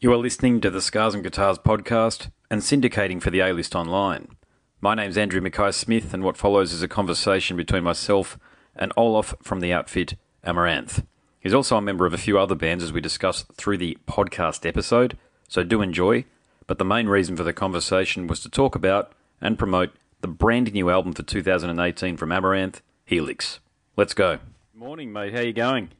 You are listening to the Scars and Guitars podcast and syndicating for the A List Online. My name's Andrew Mackay Smith, and what follows is a conversation between myself and Olof from the outfit Amaranthe. He's also a member of a few other bands as we discuss through the podcast episode, so do enjoy. But the main reason for the conversation was to talk about and promote the brand new album for 2018 from Amaranthe, Helix. Let's go. Morning, mate. How you going?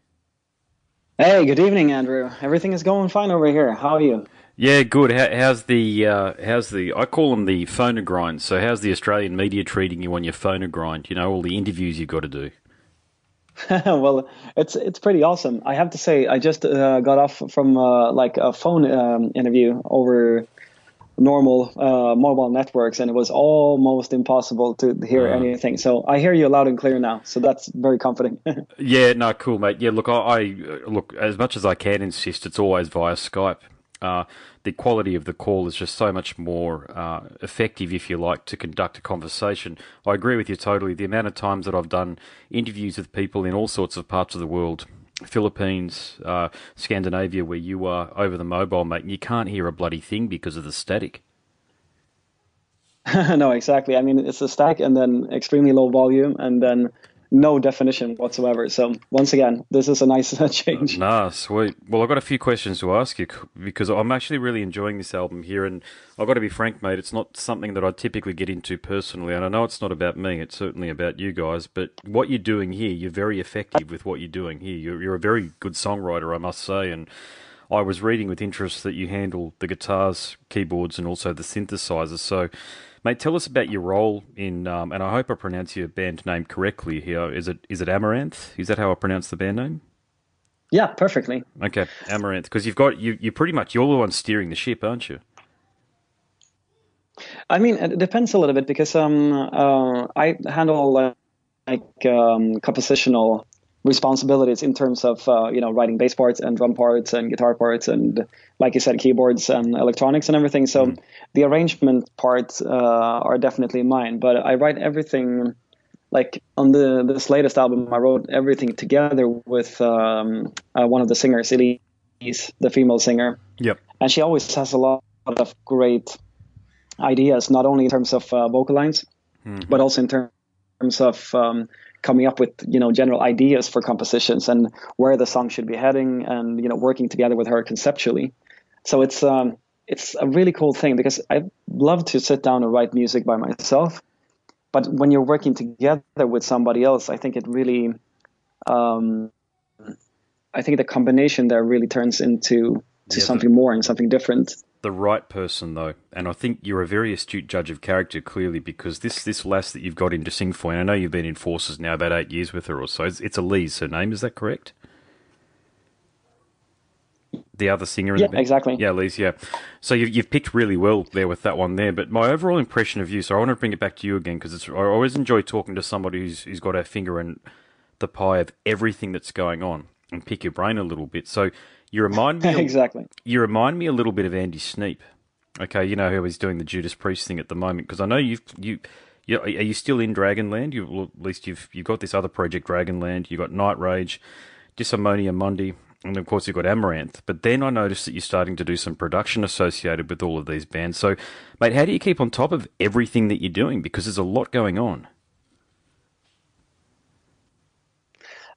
Hey, good evening, Andrew. Everything is going fine over here. How are you? Yeah, good. How, how's the uh, how's the I call them the phonogrind. So how's the Australian media treating you on your phonogrind? You know all the interviews you've got to do. well, it's it's pretty awesome. I have to say, I just uh, got off from uh, like a phone um, interview over normal uh, mobile networks, and it was almost impossible to hear uh, anything. So I hear you loud and clear now. So that's very comforting. yeah, no, cool, mate. Yeah, look, I, I, look as much as I can insist. It's always via Skype. Uh, the quality of the call is just so much more uh, effective, if you like, to conduct a conversation. I agree with you totally. The amount of times that I've done interviews with people in all sorts of parts of the world Philippines, uh, Scandinavia, where you are over the mobile, mate, and you can't hear a bloody thing because of the static. no, exactly. I mean, it's a static and then extremely low volume, and then no definition whatsoever. So once again, this is a nice uh, change. Nah, sweet. Well, I've got a few questions to ask you because I'm actually really enjoying this album here, and I've got to be frank, mate. It's not something that I typically get into personally, and I know it's not about me. It's certainly about you guys. But what you're doing here, you're very effective with what you're doing here. You're, you're a very good songwriter, I must say, and. I was reading with interest that you handle the guitars, keyboards, and also the synthesizers. So, Mate, tell us about your role in, um, and I hope I pronounce your band name correctly here. Is it is it Amaranthe? Is that how I pronounce the band name? Yeah, perfectly. Okay, Amaranthe, because you've got you you pretty much you're the one steering the ship, aren't you? I mean, it depends a little bit because um, uh, I handle uh, like um, compositional responsibilities in terms of uh, you know writing bass parts and drum parts and guitar parts and like you said keyboards and electronics and everything so mm. the arrangement parts uh, are definitely mine but i write everything like on the this latest album i wrote everything together with um, uh, one of the singers elize the female singer yep and she always has a lot of great ideas not only in terms of uh, vocal lines mm-hmm. but also in terms of um, coming up with you know general ideas for compositions and where the song should be heading and you know working together with her conceptually. So it's um it's a really cool thing because i love to sit down and write music by myself. But when you're working together with somebody else i think it really um i think the combination there really turns into to yeah, something more and something different the right person though, and I think you're a very astute judge of character, clearly, because this this lass that you've got in to sing for, and I know you've been in forces now about eight years with her or so. It's, it's Elize, her name is that correct? The other singer in yeah, the band? exactly. Yeah, Elize, yeah. So you've, you've picked really well there with that one there. But my overall impression of you, so I want to bring it back to you again because I always enjoy talking to somebody who's, who's got a finger in the pie of everything that's going on and pick your brain a little bit. So you remind me exactly. You remind me a little bit of Andy Sneap. Okay, you know how he's doing the Judas Priest thing at the moment because I know you've you. You, are you still in Dragonland? You well, at least you've you've got this other project, Dragonland. You've got Nightrage, Disharmonia Mundi, and of course you've got Amaranthe. But then I noticed that you're starting to do some production associated with all of these bands. So, mate, how do you keep on top of everything that you're doing? Because there's a lot going on.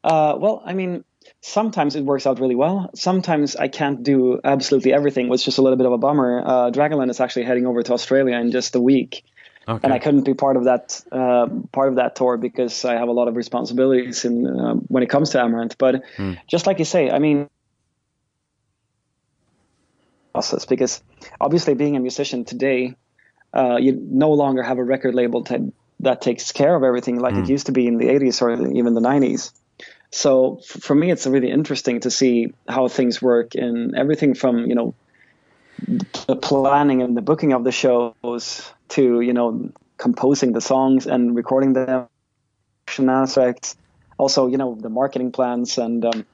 Uh, well, I mean, sometimes it works out really well. Sometimes I can't do absolutely everything, which is just a little bit of a bummer. Uh, Dragonland is actually heading over to Australia in just a week. Okay. And I couldn't be part of that uh, part of that tour because I have a lot of responsibilities in uh, when it comes to Amaranthe. But hmm. just like you say, I mean, process because obviously being a musician today, uh, you no longer have a record label t- that takes care of everything like hmm. it used to be in the 80s or even the 90s. So for me, it's really interesting to see how things work in everything from you know the planning and the booking of the shows to you know composing the songs and recording them aspects. Also, you know the marketing plans and um,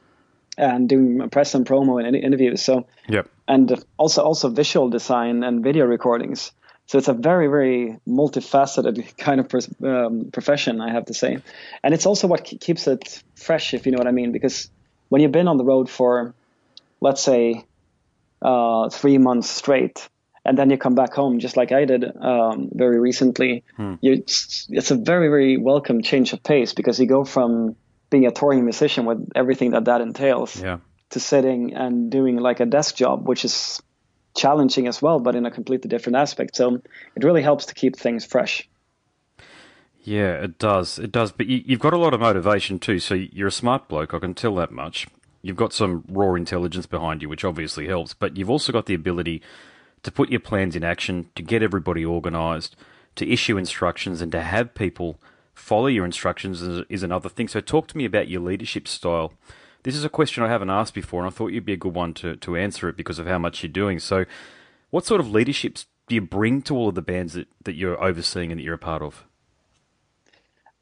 and doing press and promo and interviews. So yep. and also also visual design and video recordings. So it's a very, very multifaceted kind of um, profession, I have to say. And it's also what keeps it fresh, if you know what I mean. Because when you've been on the road for, let's say, uh, three months straight, and then you come back home, just like I did um, very recently. Hmm. You, it's, a very very welcome change of pace because you go from being a touring musician with everything that that entails yeah. to sitting and doing like a desk job, which is challenging as well, but in a completely different aspect. So it really helps to keep things fresh. Yeah, it does. It does. But you, have got a lot of motivation too. So you're a smart bloke. I can tell that much. You've got some raw intelligence behind you, which obviously helps. But you've also got the ability to put your plans in action, to get everybody organised, to issue instructions, and to have people follow your instructions is, is another thing. So talk to me about your leadership style. This is a question I haven't asked before, and I thought you'd be a good one to, to answer it because of how much you're doing. So, what sort of leadership do you bring to all of the bands that, that you're overseeing and that you're a part of?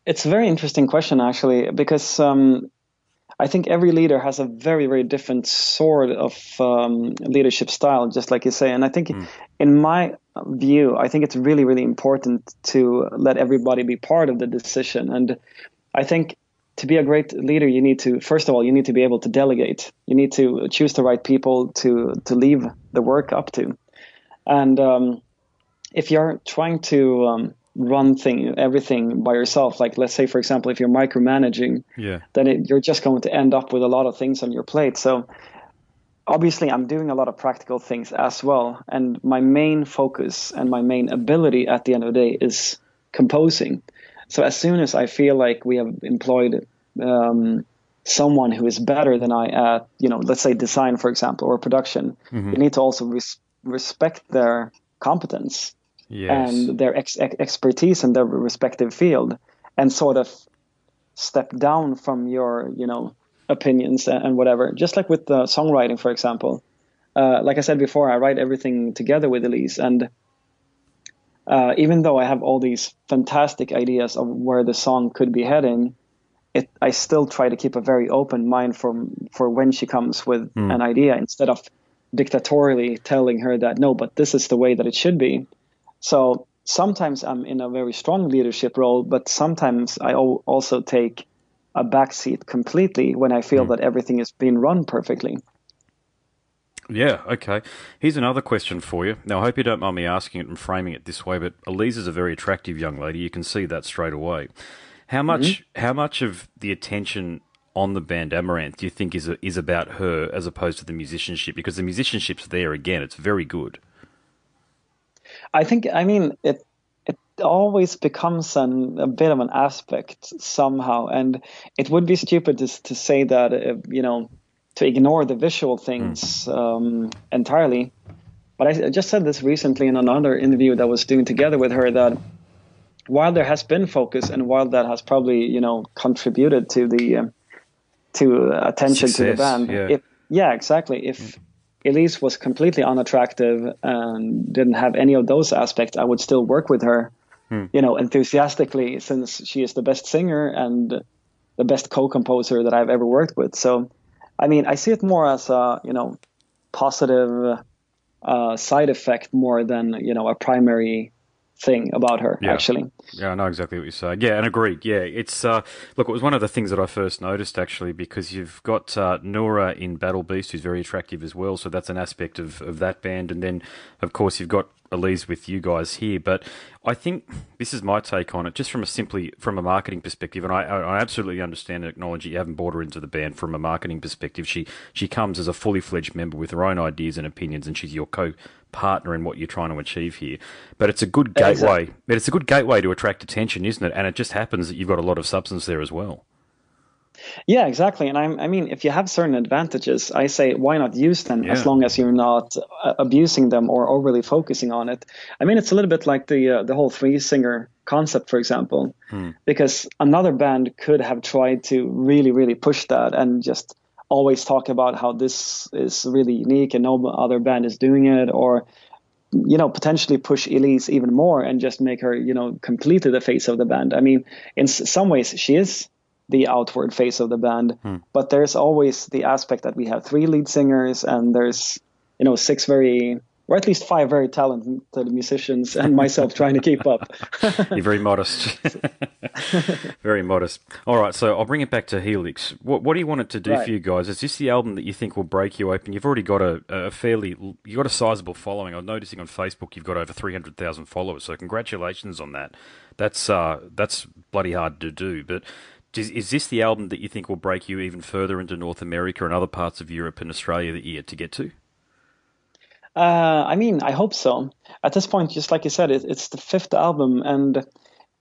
It's a very interesting question, actually, because um, I think every leader has a very, very different sort of um, leadership style, just like you say. And I think, mm. in my view, I think it's really, really important to let everybody be part of the decision. And I think to be a great leader, you need to first of all you need to be able to delegate. You need to choose the right people to to leave the work up to, and um, if you're trying to um, run thing everything by yourself, like let's say for example if you're micromanaging, yeah, then it, you're just going to end up with a lot of things on your plate. So obviously I'm doing a lot of practical things as well, and my main focus and my main ability at the end of the day is composing. So as soon as I feel like we have employed um, someone who is better than I at, you know, let's say design, for example, or production, mm-hmm. you need to also res- respect their competence yes. and their ex- ex- expertise in their respective field, and sort of step down from your, you know, opinions and whatever. Just like with the songwriting, for example. Uh, like I said before, I write everything together with Elize, and uh, even though I have all these fantastic ideas of where the song could be heading, it, I still try to keep a very open mind for for when she comes with mm. an idea instead of dictatorially telling her that no, but this is the way that it should be. So sometimes I'm in a very strong leadership role, but sometimes I also take a backseat completely when I feel mm. that everything is being run perfectly. Yeah, okay. Here's another question for you. Now, I hope you don't mind me asking it and framing it this way, but Elize is a very attractive young lady. You can see that straight away. How much? Mm-hmm. How much of the attention on the band Amaranthe do you think is is about her as opposed to the musicianship? Because the musicianship's there again. It's very good. I think. I mean, it it always becomes an, a bit of an aspect somehow, and it would be stupid to to say that uh, you know to ignore the visual things mm. um, entirely. But I, I just said this recently in another interview that I was doing together with her that while there has been focus and while that has probably you know contributed to the um, to attention Success, to the band, yeah, if, yeah exactly. If. Elize was completely unattractive and didn't have any of those aspects, I would still work with her, mm. you know, enthusiastically since she is the best singer and the best co-composer that I've ever worked with. So I mean, I see it more as a you know positive uh, side effect more than you know a primary thing about her yeah. actually. Yeah i know exactly what you're saying yeah and agreed. Yeah it's uh, look it was one of the things that i first noticed actually because you've got uh, Noora in battle beast who's very attractive as well so that's an aspect of, of that band. And then of course you've got Elize with you guys here, but I think this is my take on it, just from a simply from a marketing perspective. And I, I absolutely understand and acknowledge you haven't brought her into the band from a marketing perspective. She she comes as a fully fledged member with her own ideas and opinions, and she's your co partner in what you're trying to achieve here. But it's a good gateway. Exactly. But it's a good gateway to attract attention, isn't it? And it just happens that you've got a lot of substance there as well. Yeah, exactly. And I'm, I mean, if you have certain advantages, I say why not use them yeah. as long as you're not uh, abusing them or overly focusing on it. I mean, it's a little bit like the uh, the whole three singer concept, for example, hmm. because another band could have tried to really, really push that and just always talk about how this is really unique and no other band is doing it, or you know potentially push Elize even more and just make her you know completely the face of the band. I mean, in some ways she is the outward face of the band. Hmm. But there's always the aspect that we have three lead singers and there's you know six very or at least five very talented musicians, and myself trying to keep up. You're very modest. very modest. All right, so I'll bring it back to Helix. What, what do you want it to do right. for you guys? Is this the album that you think will break you open? You've already got a, a fairly, you've got a sizable following. I'm noticing on Facebook you've got over 300,000 followers, so congratulations on that. That's uh, that's bloody hard to do, but. Is, is this the album that you think will break you even further into North America and other parts of Europe and Australia that you're yet to get to? Uh, I mean, I hope so. At this point, just like you said, it, it's the fifth album, and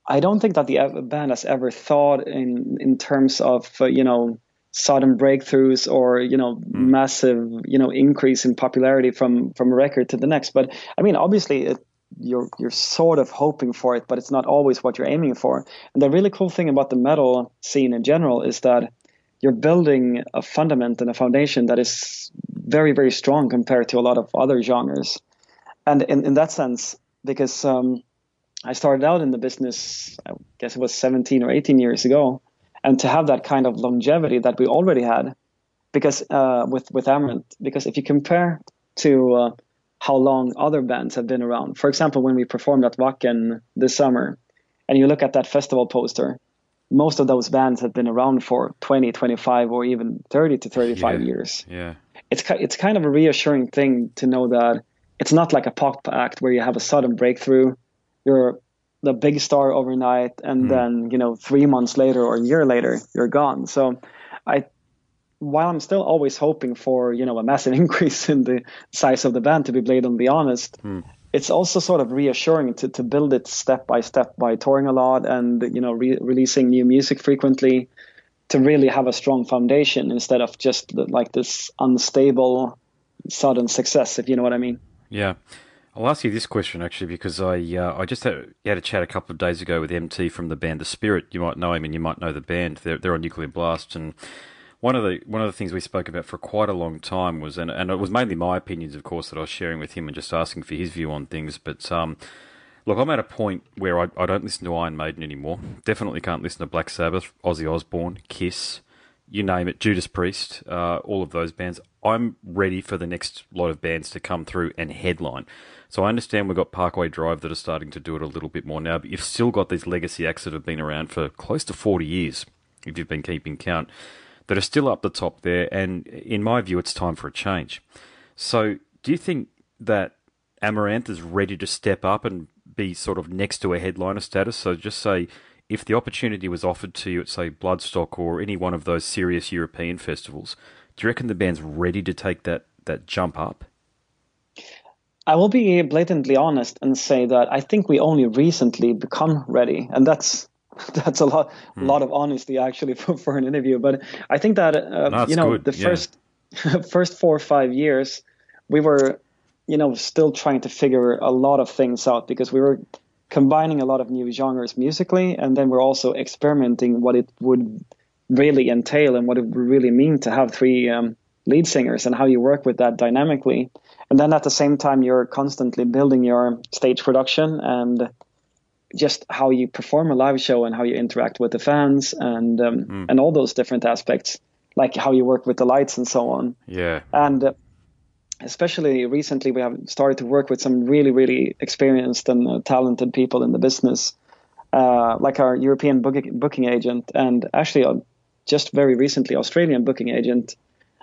I don't think that the band has ever thought in in terms of uh, you know sudden breakthroughs or you know mm. massive you know increase in popularity from from a record to the next. But I mean, obviously, it, you're you're sort of hoping for it, but it's not always what you're aiming for. And the really cool thing about the metal scene in general is that you're building a fundament and a foundation that is very very strong compared to a lot of other genres. And in in that sense, because um, I started out in the business, I guess it was 17 or 18 years ago, and to have that kind of longevity that we already had, because uh, with with Amaranthe, because if you compare to uh, how long other bands have been around. For example, when we performed at Wacken this summer, and you look at that festival poster, most of those bands have been around for 20, 25, or even 30 to 35 yeah. years. Yeah. It's, it's kind of a reassuring thing to know that it's not like a pop act where you have a sudden breakthrough, you're the big star overnight, and mm. then, you know, three months later or a year later, you're gone. So I while I'm still always hoping for you know a massive increase in the size of the band, to be blatantly honest, hmm. it's also sort of reassuring to to build it step by step by touring a lot and you know re- releasing new music frequently, to really have a strong foundation instead of just like this unstable sudden success, if you know what I mean. Yeah. I'll ask you this question actually because I uh, I just had, had a chat a couple of days ago with MT from the band The Spirit. You might know him and you might know the band. They're, they're on Nuclear Blast and one of the one of the things we spoke about for quite a long time was, and, and it was mainly my opinions, of course, that I was sharing with him and just asking for his view on things. But um, look, I'm at a point where I, I don't listen to Iron Maiden anymore. Definitely can't listen to Black Sabbath, Ozzy Osbourne, Kiss, you name it, Judas Priest, uh, all of those bands. I'm ready for the next lot of bands to come through and headline. So I understand we've got Parkway Drive that are starting to do it a little bit more now, but you've still got these legacy acts that have been around for close to 40 years, if you've been keeping count that are still up the top there. And in my view, it's time for a change. So, do you think that Amaranthe is ready to step up and be sort of next to a headliner status? So, just say if the opportunity was offered to you at, say, Bloodstock or any one of those serious European festivals, do you reckon the band's ready to take that, that jump up? I will be blatantly honest and say that I think we only recently become ready, and that's that's a lot hmm. lot of honesty actually for, for an interview but i think that uh, you know good. the yeah. first first four or five years we were you know still trying to figure a lot of things out because we were combining a lot of new genres musically and then we're also experimenting what it would really entail and what it would really mean to have three um, lead singers and how you work with that dynamically and then at the same time you're constantly building your stage production and just how you perform a live show and how you interact with the fans and um, mm. and all those different aspects, like how you work with the lights and so on. Yeah. And uh, especially recently, we have started to work with some really really experienced and uh, talented people in the business, uh, like our European booking booking agent, and actually uh, just very recently Australian booking agent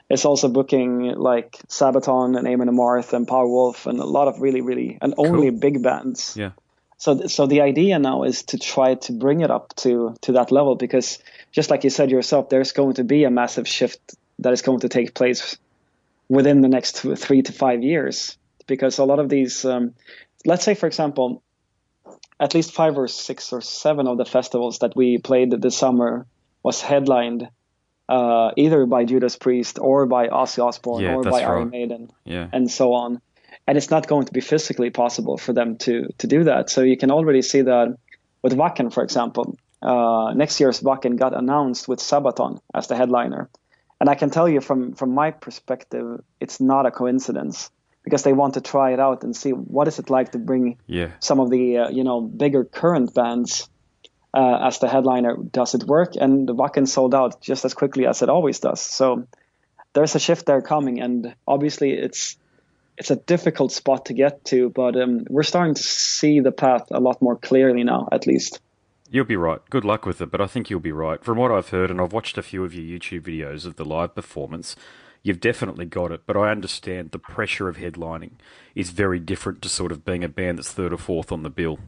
is also booking like Sabaton and Amon Amarth and Powerwolf and a lot of really really and only cool. big bands. Yeah so so the idea now is to try to bring it up to to that level because just like you said yourself there's going to be a massive shift that is going to take place within the next three to five years because a lot of these um, let's say for example at least five or six or seven of the festivals that we played this summer was headlined uh, either by Judas Priest or by Ozzy Osbourne yeah, or by right. Iron Maiden yeah. and so on and it's not going to be physically possible for them to to do that. So you can already see that with Wacken, for example. Uh, next year's Wacken got announced with Sabaton as the headliner, and I can tell you from from my perspective, it's not a coincidence because they want to try it out and see what is it like to bring yeah. some of the uh, you know bigger current bands uh, as the headliner. Does it work? And the Wacken sold out just as quickly as it always does. So there's a shift there coming, and obviously it's it's a difficult spot to get to, but um, we're starting to see the path a lot more clearly now, at least. You'll be right. Good luck with it, but I think you'll be right. From what I've heard, and I've watched a few of your YouTube videos of the live performance, you've definitely got it. But I understand the pressure of headlining is very different to sort of being a band that's third or fourth on the bill.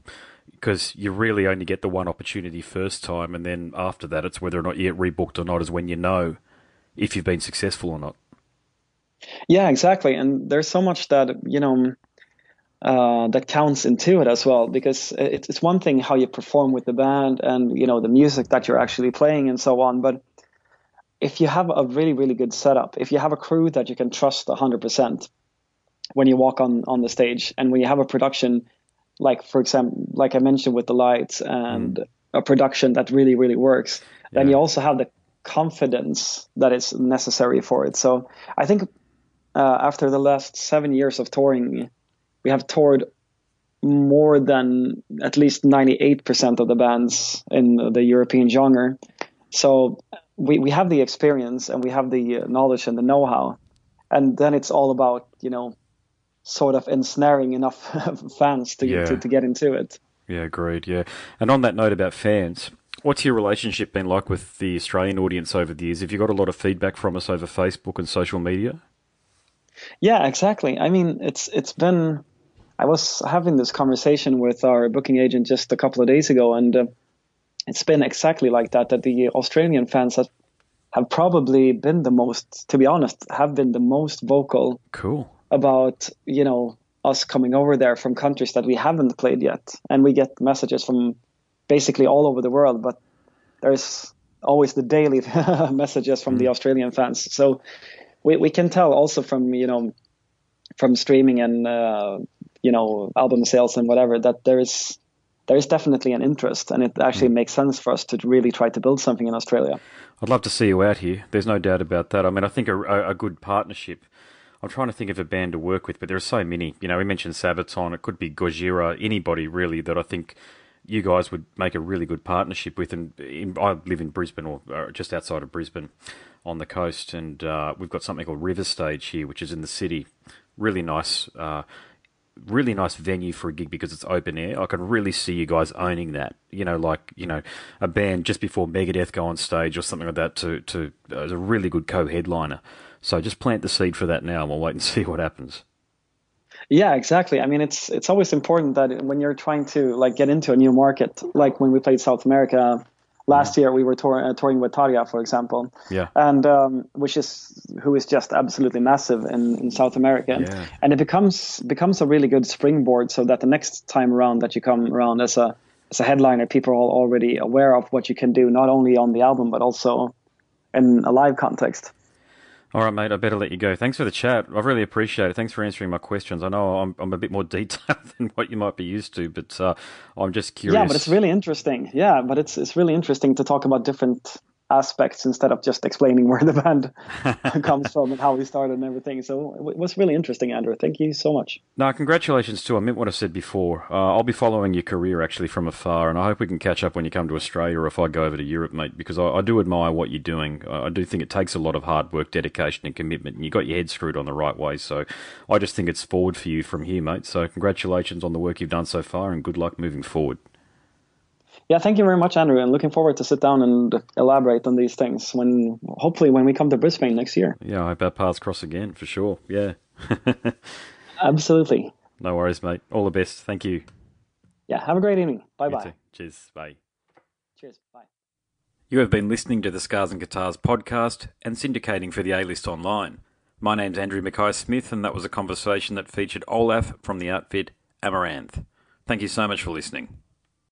Because you really only get the one opportunity first time, and then after that, it's whether or not you get rebooked or not, is when you know if you've been successful or not. Yeah, exactly. And there's so much that, you know, uh, that counts into it as well because it's, it's one thing how you perform with the band and you know the music that you're actually playing and so on but if you have a really really good setup if you have a crew that you can trust 100% when you walk on on the stage and when you have a production like for example like i mentioned with the lights and mm. a production that really really works yeah. then you also have the confidence that is necessary for it so i think uh, after the last seven years of touring we have toured more than at least 98% of the bands in the European genre. So we, we have the experience and we have the knowledge and the know-how. And then it's all about, you know, sort of ensnaring enough fans to, yeah. to, to get into it. Yeah, agreed. Yeah. And on that note about fans, what's your relationship been like with the Australian audience over the years? Have you got a lot of feedback from us over Facebook and social media? Yeah, exactly. I mean, it's it's been I was having this conversation with our booking agent just a couple of days ago, and uh, it's been exactly like that. That the Australian fans have have probably been the most, to be honest, have been the most vocal. Cool. About you know us coming over there from countries that we haven't played yet, and we get messages from basically all over the world. But there's always the daily messages from mm. the Australian fans. So we we can tell also from you know from streaming and uh, you know album sales and whatever that there is there is definitely an interest and it actually mm. makes sense for us to really try to build something in Australia. I'd love to see you out here. There's no doubt about that. I mean, I think a, a good partnership. I'm trying to think of a band to work with, but there are so many. You know, we mentioned Sabaton. It could be Gojira. Anybody really that I think you guys would make a really good partnership with. And I live in Brisbane or, or, just outside of Brisbane on the coast, and uh, we've got something called Riverstage here, which is in the city. Really nice. Uh, really nice venue for a gig because it's open air. I can really see you guys owning that. You know, like you know, a band just before Megadeth go on stage or something like that to to uh, as a really good co-headliner. So just plant the seed for that now, and we'll wait and see what happens. Yeah, exactly. I mean, it's it's always important that when you're trying to like get into a new market, like when we played South America, Last year we were tour, uh, touring with Tarja, for example, yeah, and um, which is who is just absolutely massive in, in South America, yeah. and it becomes becomes a really good springboard so that the next time around that you come around as a as a headliner, people are already aware of what you can do, not only on the album but also in a live context. All right, mate. I better let you go. Thanks for the chat. I really appreciate it. Thanks for answering my questions. I know I'm, I'm a bit more detailed than what you might be used to, but uh, I'm just curious. Yeah, but it's really interesting. Yeah, but it's it's really interesting to talk about different aspects instead of just explaining where the band comes from and how we started and everything. So it was really interesting, Andrew. Thank you so much. Now, congratulations too. I meant what I said before. Uh, I'll be following your career actually from afar, and I hope we can catch up when you come to Australia or if I go over to Europe, mate, because I, I do admire what you're doing. I do think it takes a lot of hard work, dedication, and commitment, and you got your head screwed on the right way. So I just think it's forward for you from here, mate. So congratulations on the work you've done so far, and good luck moving forward. Yeah, thank you very much, Andrew, and looking forward to sit down and elaborate on these things when hopefully when we come to Brisbane next year. Yeah, I hope our paths cross again for sure. Yeah. Absolutely. No worries, mate. All the best. Thank you. Yeah, have a great evening. Bye bye. Cheers. Bye. Cheers. Bye. You have been listening to the Scars and Guitars podcast and syndicating for the A List Online. My name's Andrew Mackay Smith, and that was a conversation that featured Olof from the outfit Amaranthe. Thank you so much for listening.